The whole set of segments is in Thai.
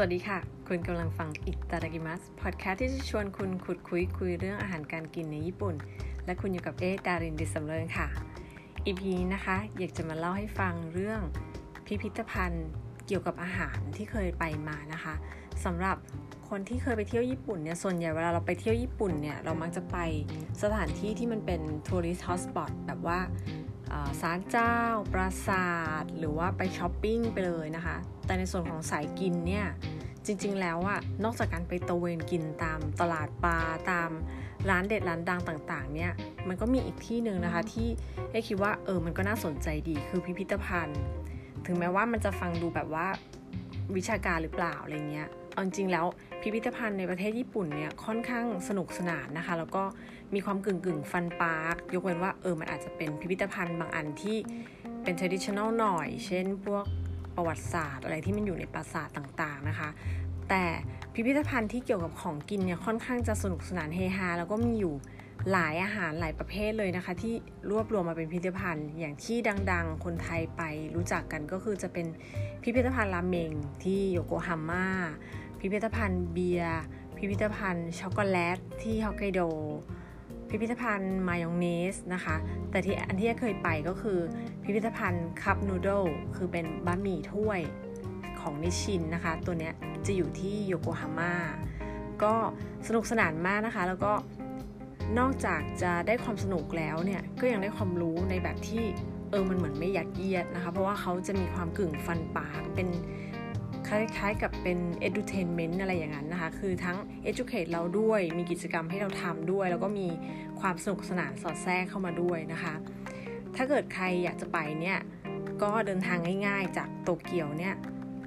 สวัสดีค่ะ คุณกำลังฟังอิตาดากิมัสพอดแคสต์ที่จะชวนคุณขุดคุ้ยคุยเรื่องอาหารการกินในญี่ปุ่น และคุณอยู่กับเอดารินดิสำเริงค่ะ EP นี้นะคะ อยากจะมาเล่าให้ฟังเรื่องพิพิธภัณฑ์เกี่ยวกับอาหารที่เคยไปมานะคะสำหรับคนที่เคยไปเที่ยวญี่ปุ่นเนี่ยส่วนใหญ่เวลาเราไปเที่ยวญี่ปุ่นเนี่ยเรามักจะไปสถานที่ที่มันเป็น tourist hot spot แบบว่า ศาลเจ้า ปราสาท หรือว่าไปช้อปปิ้งไปเลยนะคะ แต่ในส่วนของสายกินเนี่ย จริงๆแล้วอะนอกจากการไปตะเวนกินตามตลาดปลาตามร้านเด็ดร้านดังต่างๆ เนี่ย มันก็มีอีกที่หนึ่งนะคะที่เอ้คิดว่าเออ มันก็น่าสนใจดี คือพิพิธภัณฑ์ ถึงแม้ว่ามันจะฟังดูแบบว่าวิชาการหรือเปล่าอะไรเงี้ย เอาจริงแล้วพิพิธภัณฑ์ในประเทศญี่ปุ่นเนี่ยค่อนข้างสนุกสนานนะคะ แล้วก็มีความกึ่งกึ่งฟันปาร์กยกเว้นว่าเออมันอาจจะเป็นพิพิธภัณฑ์บางอันที่เป็น traditional หน่อย เช่น พวกประวัติศาสตร์ อะไรที่มันอยู่ในปราสาทต่างๆนะคะ แต่พิพิธภัณฑ์ที่เกี่ยวกับของกินเนี่ยค่อนข้างจะสนุกสนานเฮฮาแล้วก็มีอยู่หลายอาหารหลายประเภทเลยนะคะ ที่รวบรวมมาเป็นพิพิธภัณฑ์ อย่างที่ดังๆ คนไทยไปรู้จักกันก็คือจะเป็นพิพิธภัณฑ์ราเมงที่โยโกฮาม่า พิพิธภัณฑ์เบียร์พิพิธภัณฑ์ช็อกโกแลตที่ฮอกไกโด พิพิธภัณฑ์มายองเนสนะคะ แต่ที่อันที่เคยไปก็คือ พิพิธภัณฑ์คัพนูโดคือเป็นบะหมี่ถ้วยของนิชินนะคะ ตัวเนี้ยจะอยู่ที่โยโกฮาม่าก็สนุกสนานมากนะคะ แล้วก็นอกจากจะได้ความสนุกแล้วเนี่ยก็ยังได้ความรู้ในแบบที่เออมันเหมือนไม่ยัดเยียดนะคะ เพราะว่าเขาจะมีความกึ่งฟันปากเป็น คล้ายๆกับเป็น edutainment อะไรอย่างนั้นนะคะ คือทั้ง educate เราด้วย มีกิจกรรมให้เราทำด้วย แล้วก็มีความสนุกสนานสอดแทรกเข้ามาด้วยนะคะ ถ้าเกิดใครอยากจะไปเนี่ย ก็เดินทางง่าย ๆ จากโตเกียวเนี่ย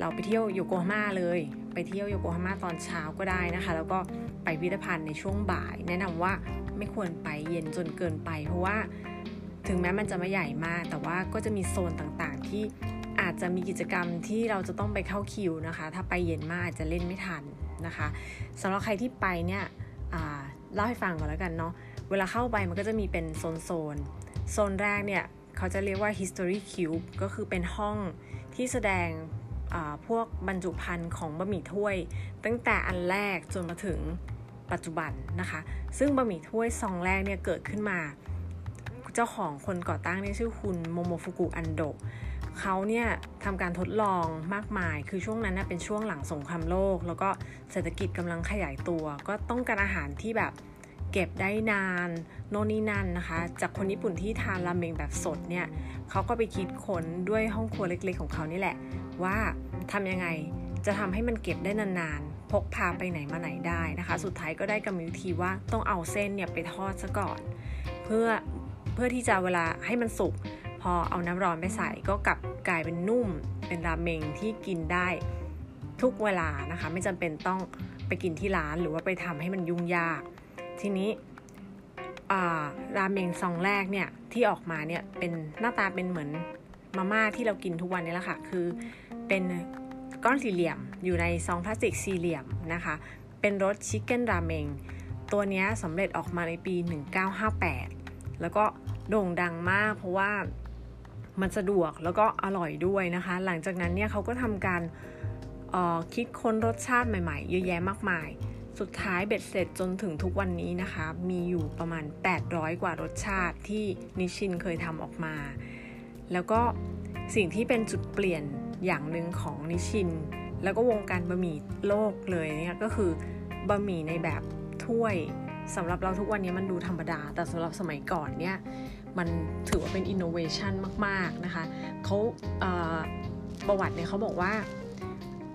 เราไปเที่ยวโยโกฮาม่าเลย ไปเที่ยวโยโกฮาม่าตอนเช้าก็ได้นะคะ แล้วก็ไปพิพิธภัณฑ์ในช่วงบ่าย แนะนำว่าไม่ควรไปเย็นจนเกินไป เพราะว่าถึงแม้มันจะไม่ใหญ่มาก แต่ว่าก็จะมีโซนต่างๆที่ อาจจะมีกิจกรรมที่เราจะต้องไปเข้าคิวนะคะ ถ้าไปเย็นมากอาจจะเล่นไม่ทันนะคะสำหรับใครที่ไปเนี่ยเล่าให้ฟังก่อนแล้วกันเนาะเวลาเข้าไปมันก็จะมีเป็นโซนโซนโซนแรกเนี่ยเขาจะเรียกว่า history cube ก็คือเป็นห้องที่แสดงพวกบรรจุภัณฑ์ของบะหมี่ถ้วย ตั้งแต่อันแรกจนมาถึงปัจจุบันนะคะ ซึ่งบะหมี่ถ้วยซองแรกเนี่ยเกิดขึ้นมา เจ้าของคนก่อตั้งเนี่ยชื่อคุณโมโมฟุกุอันโด เขาเนี่ยทำการทดลองมากมาย คือช่วงนั้นเป็นช่วงหลังสงครามโลก แล้วก็เศรษฐกิจกำลังขยายตัว ก็ต้องการอาหารที่แบบเก็บได้นานโน่นนี่นั่นนะคะ จากคนญี่ปุ่นที่ทานราเมงแบบสดเนี่ยเขาก็ไปคิดค้นด้วยห้องครัวเล็กๆ ของเขานี่แหละ ว่าทำยังไงจะทำให้มันเก็บได้นานๆ พกพาไปไหนมาไหนได้นะคะ สุดท้ายก็ได้กำมิวทีว่าต้องเอาเส้นเนี่ยไปทอดซะก่อน เพื่อเพื่อที่จะเวลาให้มันสุก อเอาน้ำร้อนไปใส่ก็กลับกลายเป็นนุ่ม เป็นราเมงที่กินได้ทุกเวลานะคะ ไม่จำเป็นต้องไปกินที่ร้านหรือว่าไปทำให้มันยุ่งยาก ทีนี้ราเมงซองแรกเนี่ยที่ออกมาเนี่ยเป็นหน้าตาเป็นเหมือนมาม่าที่เรากินทุกวันนี้แหละค่ะ คือเป็นก้อนสี่เหลี่ยมอยู่ในซองพลาสติกสี่เหลี่ยมนะคะ เป็นรสชิคเก้นราเมงตัวนี้สำเร็จออกมาในปี 1958 แล้วก็โด่งดังมากเพราะว่า มันสะดวกแล้วก็อร่อยด้วยนะคะ หลังจากนั้นเนี่ยเขาก็ทำการคิดค้นรสชาติใหม่ๆ เยอะแยะมากมาย สุดท้ายเบ็ดเสร็จจนถึงทุกวันนี้นะคะ มีอยู่ประมาณ 800 กว่ารสชาติที่นิชินเคยทำออกมา แล้วก็สิ่งที่เป็นจุดเปลี่ยนอย่างหนึ่งของนิชิน แล้วก็วงการบะหมี่โลกเลยเนี่ยก็คือบะหมี่ในแบบถ้วยสำหรับเราทุกวันนี้มันดูธรรมดา แต่สำหรับสมัยก่อนเนี่ย มันถือว่าเป็นอินโนเวชันมาก ๆ นะคะเขาประวัติเนี่ยเขาบอกว่า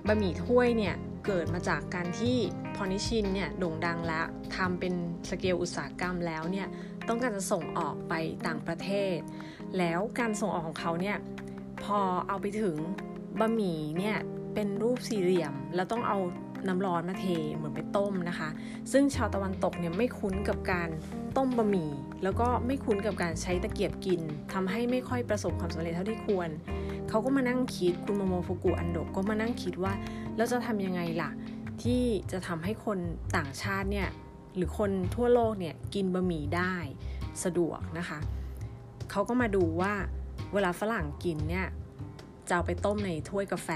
บะหมี่ถ้วยเนี่ยเกิดมาจากการที่พอนิชินเนี่ยโด่งดังแล้วทำเป็นสเกลอุตสาหกรรมแล้วเนี่ยต้องการจะส่งออกไปต่างประเทศ แล้วการส่งออกของเขาเนี่ยพอเอาไปถึงบะหมี่เนี่ยเป็นรูปสี่เหลี่ยม แล้วต้องเอา น้ำร้อนมาเทเหมือนไปต้มนะคะ ซึ่งชาวตะวันตกเนี่ยไม่คุ้นกับการต้มบะหมี่ แล้วก็ไม่คุ้นกับการใช้ตะเกียบกินทำให้ไม่ค่อยประสบความสำเร็จเท่าที่ควร เขาก็มานั่งคิดคุณโมโมฟุกุอันโดก็มานั่งคิดว่าแล้วจะทำยังไงล่ะ ที่จะทำให้คนต่างชาติเนี่ยหรือคนทั่วโลกเนี่ยกินบะหมี่ได้สะดวกนะคะ เขาก็มาดูว่าเวลาฝรั่งกินเนี่ยจะเอาไปต้มในถ้วยกาแฟ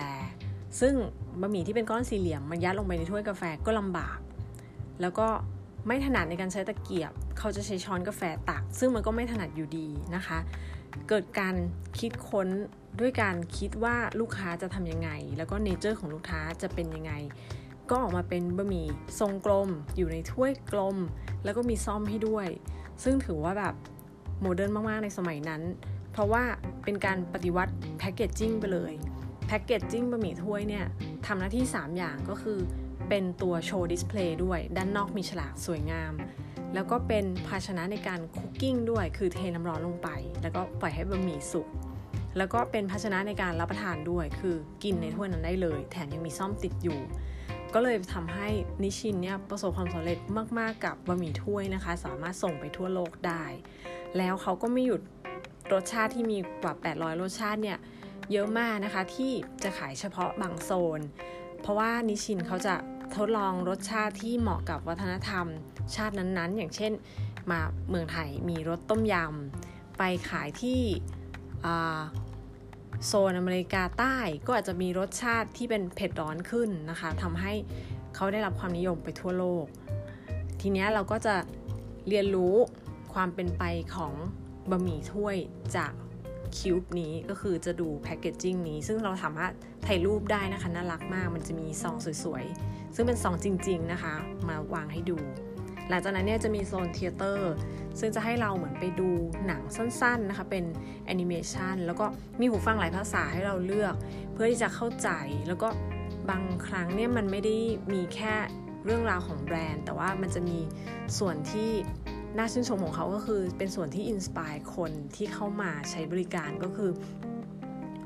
ซึ่งบะหมี่ที่เป็นก้อนสี่เหลี่ยมมันยัดลงไปในถ้วยกาแฟก็ลำบาก แล้วก็ไม่ถนัดในการใช้ตะเกียบ เขาจะใช้ช้อนกาแฟตัก ซึ่งมันก็ไม่ถนัดอยู่ดีนะคะ เกิดการคิดค้นด้วยการคิดว่าลูกค้าจะทำยังไง แล้วก็เนเจอร์ของลูกค้าจะเป็นยังไง ก็ออกมาเป็นบะหมี่ทรงกลม อยู่ในถ้วยกลม แล้วก็มีส้อมให้ด้วย ซึ่งถือว่าแบบ modern มาก ๆ ในสมัยนั้น เพราะว่าเป็นการปฏิวัติ packaging ไปเลย packaging บะหมี่ถ้วยเนี่ยทำหน้าที่ 3 อย่างก็คือ เป็นตัวโชว์ display ด้วย ด้านนอกมีฉลากสวยงาม แล้วก็เป็นภาชนะในการ cooking ด้วย คือเทน้ำร้อนลงไป แล้วก็ปล่อยให้บะหมี่สุกแล้วก็เป็นภาชนะในการรับประทานด้วย คือกินในถ้วยนั้นได้เลย แถมยังมีซ่อมติดอยู่ ก็เลยทำให้นิชินเนี่ยประสบความสำเร็จมาก ๆ กับบะหมี่ถ้วยนะคะ สามารถส่งไปทั่วโลกได้ แล้วเขาก็ไม่หยุดรสชาติที่มีกว่า 800 รสชาติเนี่ย เยอะมากนะคะที่จะขายเฉพาะบางโซน เพราะว่านิชินเขาจะทดลองรสชาติที่เหมาะกับวัฒนธรรม ชาตินั้นๆ อย่างเช่น มาเมืองไทยมีรสต้มยำไปขายที่โซนอเมริกาใต้ก็อาจจะมีรสชาติที่เป็นเผ็ดร้อนขึ้นนะคะทำให้เขาได้รับความนิยมไปทั่วโลก ทีนี้เราก็จะเรียนรู้ความเป็นไปของบะหมี่ถ้วยจาก คิวบ์นี้ก็คือจะดูแพคเกจจิ้งนี้ ซึ่งเราสามารถถ่ายรูปได้นะคะน่ารักมาก มันจะมีซองสวยๆ ซึ่งเป็นซองจริง ๆนะคะ มาวางให้ดู หลังจากนั้นเนี่ยจะมีโซน theater ซึ่งจะให้เราเหมือนไปดูหนังสั้นๆนะคะ เป็นแอนิเมชันแล้วก็มีหูฟังหลายภาษาให้เราเลือก เพื่อที่จะเข้าใจแล้วก็บางครั้งเนี่ยมันไม่ได้มีแค่เรื่องราวของแบรนด์ แต่ว่ามันจะมีส่วนที่ น่าชื่นชมของเขาก็คือเป็นส่วนที่ inspire คนที่เข้ามาใช้บริการก็คือ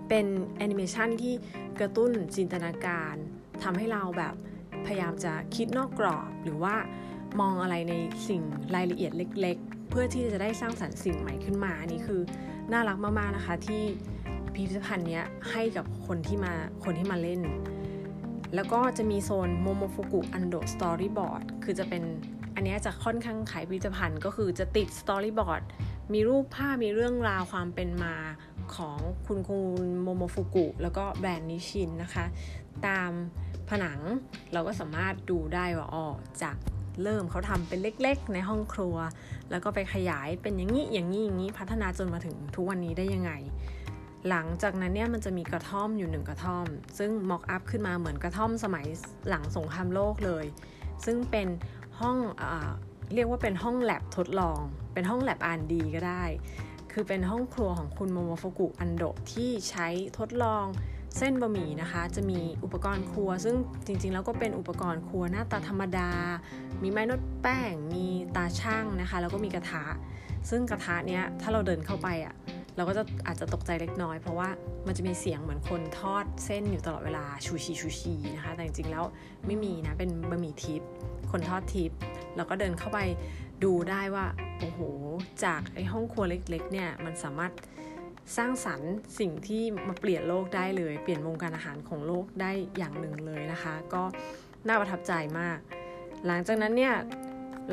เป็นแอนิเมชันที่กระตุ้นจินตนาการทำให้เราแบบพยายามจะคิดนอกกรอบ หรือว่ามองอะไรในสิ่งรายละเอียดเล็ก ๆ เพื่อที่จะได้สร้างสรรค์สิ่งใหม่ขึ้นมาอันนี้คือน่ารักมากๆนะคะที่พิพิธภัณฑ์นี้ให้กับคนที่มาคนที่มาเล่น แล้วก็จะมีโซนโมโมฟุกุอันโด storyboard คือจะเป็น อันนี้จะค่อนข้างขายพิพิธภัณฑ์ก็คือจะติด storyboard มีรูปภาพมีเรื่องราวความเป็นมาของคุณคุณโมโมฟุกุ แล้วก็แบรนด์นิชินนะคะ ตามผนังเราก็สามารถดูได้ว่าอ๋อจากเริ่มเขาทำเป็นเล็กๆ ในห้องครัว แล้วก็ไปขยายเป็นอย่างนี้อย่างนี้อย่างนี้พัฒนาจนมาถึงทุกวันนี้ได้ยังไง หลังจากนั้นเนี่ยมันจะมีกระท่อมอยู่หนึ่งกระท่อม ซึ่งมอกอัพขึ้นมาเหมือนกระท่อมสมัยหลังสงครามโลกเลย ซึ่งเป็น ห้องอเรียกว่าเป็นห้องแลบทดลอง เป็นห้องแลบอ่านดีก็ได้ คือเป็นห้องครัวของคุณโมโมฟุกุอันโดที่ใช้ทดลองเส้นบะหมี่นะคะ จะมีอุปกรณ์ครัว ซึ่งจริงๆ แล้วก็เป็นอุปกรณ์ครัวหน้าตาธรรมดา มีไม้นวดแป้ง มีตาช่างนะคะ แล้วก็มีกระทะ ซึ่งกระทะเนี้ยถ้าเราเดินเข้าไปอะ่ะ เราก็จะอาจจะตกใจเล็กน้อย เพราะว่ามันจะมีเสียงเหมือนคนทอดเส้นอยู่ตลอดเวลาชูชีชูชีนะคะ แต่จริงๆแล้วไม่มีนะเป็นบะหมี่ทิพย์คนทอดทิปแล้วก็เดินเข้าไปดูได้ว่าโอ้โหจากไอ้ห้องครัวเล็กๆเนี่ยมันสามารถสร้างสรรค์สิ่งที่มาเปลี่ยนโลกได้เลย เปลี่ยนวงการอาหารของโลกได้อย่างหนึ่งเลยนะคะ ก็น่าประทับใจมาก หลังจากนั้นเนี่ย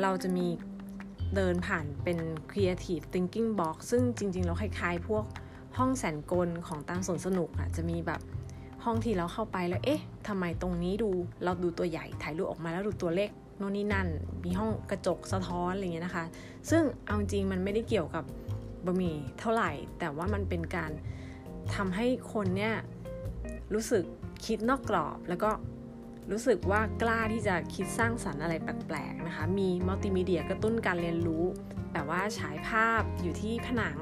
เราจะมี เดินผ่านเป็น Creative Thinking Box ซึ่งจริง ๆ แล้วคล้ายๆ พวกห้องแสนกลของตามสวนสนุกอะจะมีแบบห้องที่เราเข้าไปแล้วเอ๊ะทำไมตรงนี้ดูเราดูตัวใหญ่ถ่ายรูปออกมาแล้วดูตัวเล็กโน่นนี่นั่น มีห้องกระจกสะท้อนอะไรเงี้ยนะคะ ซึ่งเอาจริงมันไม่ได้เกี่ยวกับบะหมี่เท่าไหร่ แต่ว่ามันเป็นการทำให้คนเนี่ยรู้สึกคิดนอกกรอบแล้วก็ รู้สึกว่ากล้าที่จะคิดสร้างสรรค์อะไรแปลกๆนะคะ มีมัลติมีเดียกระตุ้นการเรียนรู้ แบบว่าฉายภาพอยู่ที่ผนัง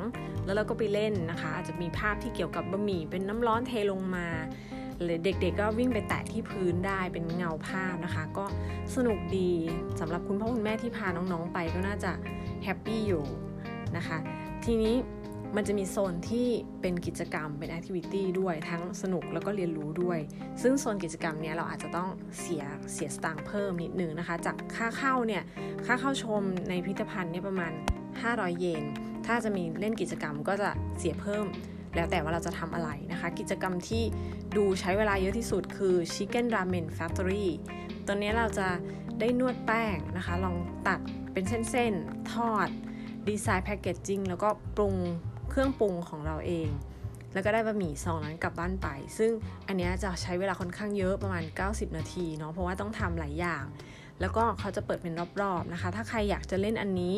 แล้วเราก็ไปเล่นนะคะ อาจจะมีภาพที่เกี่ยวกับบะหมี่เป็นน้ำร้อนเทลงมาหรือเด็กๆก็วิ่งไปแตะที่พื้นได้เป็นเงาภาพนะคะ ก็สนุกดีสำหรับคุณพ่อคุณแม่ที่พาน้องๆไปก็น่าจะ happy อยู่นะคะ ทีนี้ มันจะมีโซนที่เป็นกิจกรรมเป็น activity ด้วยทั้งสนุกแล้วก็เรียนรู้ด้วย ซึ่งโซนกิจกรรมเนี้ยเราอาจจะต้องเสียเสียสตางค์เพิ่มนิดนึงนะคะ จากค่าเข้าเนี่ยค่าเข้าชมในพิพิธภัณฑ์เนี่ยประมาณ 500 เยน ถ้าจะมีเล่นกิจกรรมก็จะเสียเพิ่ม แล้วแต่ว่าเราจะทำอะไรนะคะ กิจกรรมที่ดูใช้เวลาเยอะที่สุดคือ Chicken Ramen Factory ตอนนี้เราจะได้นวดแป้งนะคะ ลองตัดเป็นเส้นๆ ทอดดีไซน์แพคเกจจิ้งแล้วก็ปรุง เครื่องปรุงของเราเอง แล้วก็ได้บะหมี่ซองนั้นกลับบ้านไป ซึ่งอันนี้จะใช้เวลาค่อนข้างเยอะประมาณ 90 นาทีเนาะเพราะว่าต้องทำหลายอย่าง แล้วก็เขาจะเปิดเป็นรอบๆนะคะ ถ้าใครอยากจะเล่นอันนี้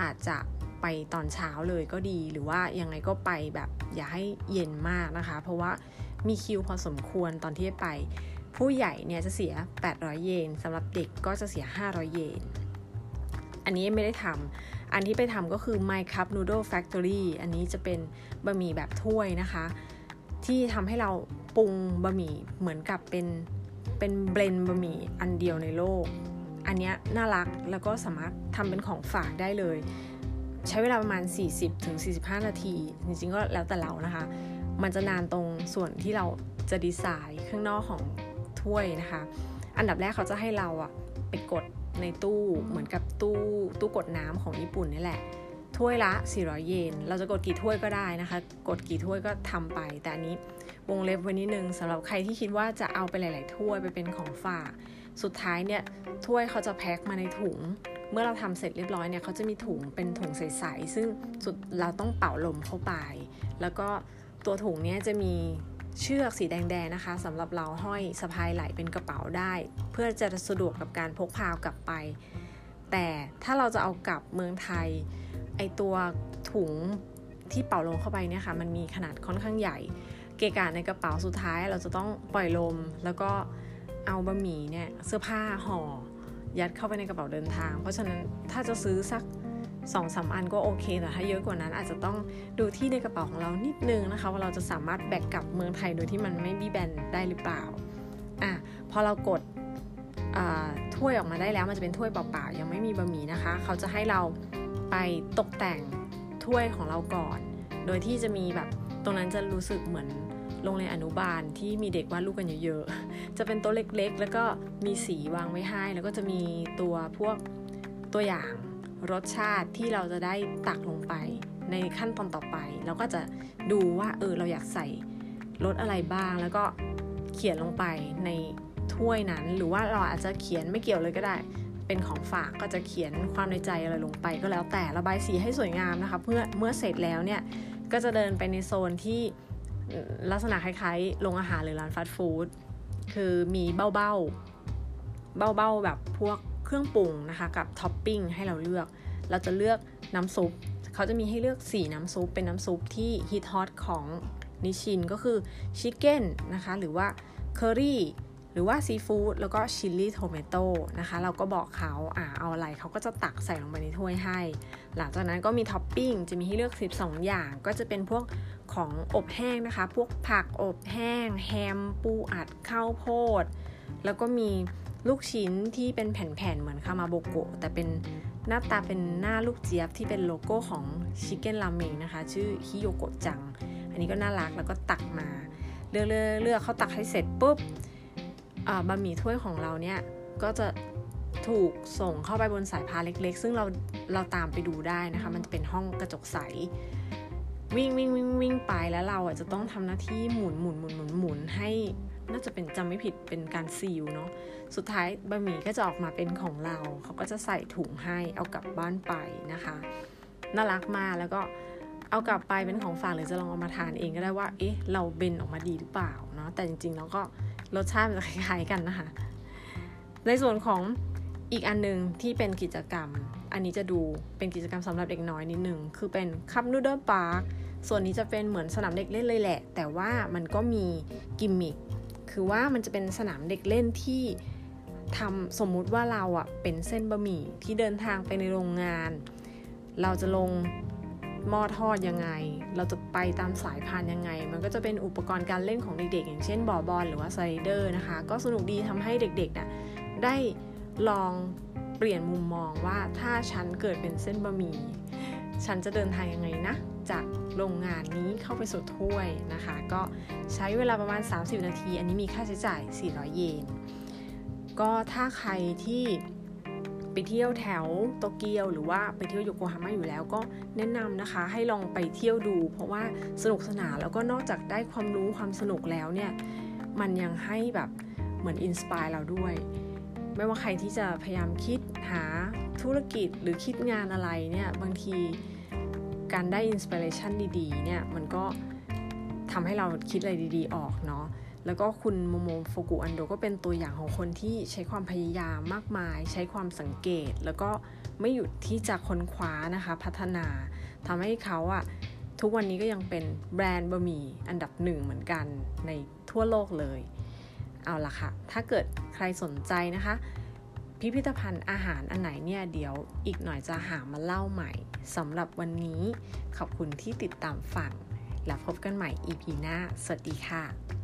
อาจจะไปตอนเช้าเลยก็ดีหรือว่ายังไงก็ไปแบบอย่าให้เย็นมากนะคะ เพราะว่ามีคิวพอสมควรตอนที่ไป ผู้ใหญ่เนี่ยจะเสีย 800 เยนสำหรับเด็กก็จะเสีย 500 เยน อันนี้ไม่ได้ทำ อันที่ไปทำก็คือ My Cup Noodle Factory อันนี้จะเป็นบะหมี่แบบถ้วยนะคะ ที่ทำให้เราปรุงบะหมี่เหมือนกับเป็นเป็นเบลนบะหมี่อันเดียวในโลก อันนี้น่ารักแล้วก็สามารถทำเป็นของฝากได้เลย ใช้เวลาประมาณ 40-45 นาที จริงๆก็แล้วแต่เรานะคะ มันจะนานตรงส่วนที่เราจะดีไซน์ข้างนอกของถ้วยนะคะ อันดับแรกเขาจะให้เราอะไปกด ในตู้เหมือนกับตู้ตู้กดน้ำของญี่ปุ่นนี่แหละ ถ้วยละ 400 เยน เราจะกดกี่ถ้วยก็ได้นะคะ กดกี่ถ้วยก็ทำไป แต่อันนี้วงเล็บไว้นิดนึงสำหรับใครที่คิดว่าจะเอาไปหลาย ๆ ถ้วยไปเป็นของฝาก สุดท้ายเนี่ยถ้วยเขาจะแพ็คมาในถุง เมื่อเราทำเสร็จเรียบร้อยเนี่ยเขาจะมีถุงเป็นถุงใส ๆ ซึ่งสุดเราต้องเป่าลมเข้าไป แล้วก็ตัวถุงเนี้ยจะมี เชือกสีแดงๆนะคะสำหรับเราห้อยสะพายไหลเป็นกระเป๋าได้ เพื่อจะสะดวกกับการพกพากลับไป แต่ถ้าเราจะเอากลับเมืองไทย ไอตัวถุงที่เป่าลมเข้าไปเนี่ยค่ะมันมีขนาดค่อนข้างใหญ่ เกะกะในกระเป๋าสุดท้ายเราจะต้องปล่อยลม แล้วก็เอาบะหมี่เนี่ยเสื้อผ้าห่อยัดเข้าไปในกระเป๋าเดินทาง เพราะฉะนั้นถ้าจะซื้อสัก สองสาอันก็โอเค แต่ถ้าเยอะกว่านั้นอาจจะต้องดูที่ในกระเป๋าของเรานิดนึงนะคะ ว่าเราจะสามารถแบกกลับเมืองไทยโดยที่มันไม่บีแบนได้หรือเปล่าอะพอเรากดถ้วยออกมาได้แล้วมันจะเป็นถ้วยเปล่าๆยังไม่มีบะหมี่นะคะ เขาจะให้เราไปตกแต่งถ้วยของเราก่อน โดยที่จะมีแบบตรงนั้นจะรู้สึกเหมือนโรงเรียนอนุบาลที่มีเด็กวาดรูปกันเยอะๆ จะเป็นโต๊ะเล็กๆ แล้วก็มีสีวางไว้ให้ แล้วก็จะมีตัวพวกตัวอย่าง รสชาติที่เราจะได้ตักลงไป ในขั้นตอนต่อไป เราก็จะดูว่าเออเราอยากใส่รสอะไรบ้าง แล้วก็เขียนลงไปในถ้วยนั้น หรือว่าเราอาจจะเขียนไม่เกี่ยวเลยก็ได้ เป็นของฝากก็จะเขียนความในใจอะไรลงไป ก็แล้วแต่ระบายสีให้สวยงามนะคะเพื่อเมื่อเสร็จแล้วเนี่ยก็จะเดินไปในโซนที่ลักษณะคล้ายๆโรงอาหารหรือร้านฟาสต์ฟู้ดคือมีเบ้าๆเบ้าๆแบบพวก รื่องปรุงนะคะ กับท็อปปิ้งให้เราเลือก เราจะเลือกน้ำซุป เขาจะมีให้เลือก 4 น้ำซุป เป็นน้ำซุปที่ฮิตฮอตของนิชินก็คือ chicken นะคะ หรือว่าเคอรี่หรือว่าซีฟู้ดแล้วก็ chili tomato นะคะ เราก็บอกเขาอ่าเอาอะไรเขาก็จะตักใส่ลงไปในถ้วยให้ หลังจากนั้นก็มีท็อปปิ้งจะมีให้เลือก 12 อย่าง ก็จะเป็นพวกของอบแห้งนะคะ พวกผักอบแห้ง แฮมปูอัดข้าวโพด แล้วก็มี ลูกชิ้นที่เป็นแผ่นๆเหมือนคามาโบโกะแต่เป็นหน้าตาเป็นหน้าลูกเจี๊ยบที่เป็นโลโก้ของชิคเก้นราเมงนะคะ ชื่อฮิโยโกะจัง อันนี้ก็น่ารักแล้วก็ตักมาเลือกเลือกเขาตักให้เสร็จปุ๊บบะหมี่ถ้วยของเราเนี่ยก็จะถูกส่งเข้าไปบนสายพานเล็ก ๆ ซึ่งเราเราตามไปดูได้นะคะ มันจะเป็นห้องกระจกใส วิ่งวิ่งวิ่งวิ่งไปแล้วเราอะจะต้องทำหน้าที่หมุนหมุนหมุนหมุนหมุนให้ น่าจะเป็นจำไม่ผิดเป็นการ seal เนาะสุดท้ายบะหมี่ก็จะออกมาเป็นของเรา เขาก็จะใส่ถุงให้เอากลับบ้านไปนะคะน่ารักมากแล้วก็เอากลับไปเป็นของฝากหรือจะลองเอามาทานเองก็ได้ว่า เอ๊ะ เรา blend ออกมาดีหรือเปล่าเนาะแต่จริงๆแล้วก็รสชาติมันจะคล้ายๆกันนะคะ ในส่วนของอีกอันนึงที่เป็นกิจกรรม อันนี้จะดูเป็นกิจกรรมสำหรับเด็กน้อยนิดนึงคือเป็น Cup Noodle Parkส่วนนี้จะเป็นเหมือนสนามเด็กเล่นเลยแหละ แต่ว่ามันก็มีกิมมิค คือว่ามันจะเป็นสนามเด็กเล่นที่ทำสมมุติว่าเราอะเป็นเส้นบะหมี่ที่เดินทางไปในโรงงาน เราจะลงหม้อทอดยังไง เราจะไปตามสายพานยังไง มันก็จะเป็นอุปกรณ์การเล่นของเด็กๆ อย่างเช่นบอบอลหรือว่าไซเดอร์นะคะ ก็สนุกดีทำให้เด็กๆน่ะได้ลองเปลี่ยนมุมมองว่าถ้าฉันเกิดเป็นเส้นบะหมี่ ฉันจะเดินทางยังไงนะ จาก โรงงานนี้เข้าไปสู่ถ้วยนะคะ ก็ใช้เวลาประมาณ 30 นาที อันนี้มีค่าใช้จ่าย 400 เยน ก็ถ้าใครที่ไปเที่ยวแถวโตเกียว หรือว่าไปเที่ยวโยโกฮาม่าอยู่แล้วก็แนะนำนะคะให้ลองไปเที่ยวดู เพราะว่าสนุกสนานแล้วก็นอกจากได้ความรู้ความสนุกแล้วเนี่ยมันยังให้แบบเหมือนอินสปายเราด้วย ไม่ว่าใครที่จะพยายามคิดหาธุรกิจหรือคิดงานอะไรเนี่ยบางที การได้อินสปิเรชันดีๆเนี่ยมันก็ทำให้เราคิดอะไรดีๆออกเนาะแล้วก็คุณโมโมโฟกุอันโดก็เป็นตัวอย่างของคนที่ใช้ความพยายามมากมาย ใช้ความสังเกต แล้วก็ไม่หยุดที่จะค้นคว้านะคะพัฒนาทำให้เขาอะทุกวันนี้ก็ยังเป็นแบรนด์บะหมี่อันดับหนึ่งเหมือนกันในทั่วโลกเลย เอาละค่ะ ถ้าเกิดใครสนใจนะคะ พิพิธภัณฑ์อาหารอันไหนเนี่ยเดี๋ยวอีกหน่อยจะหามาเล่าใหม่สำหรับวันนี้ขอบคุณที่ติดตามฟัง แล้วพบกันใหม่ EP หน้า สวัสดีค่ะ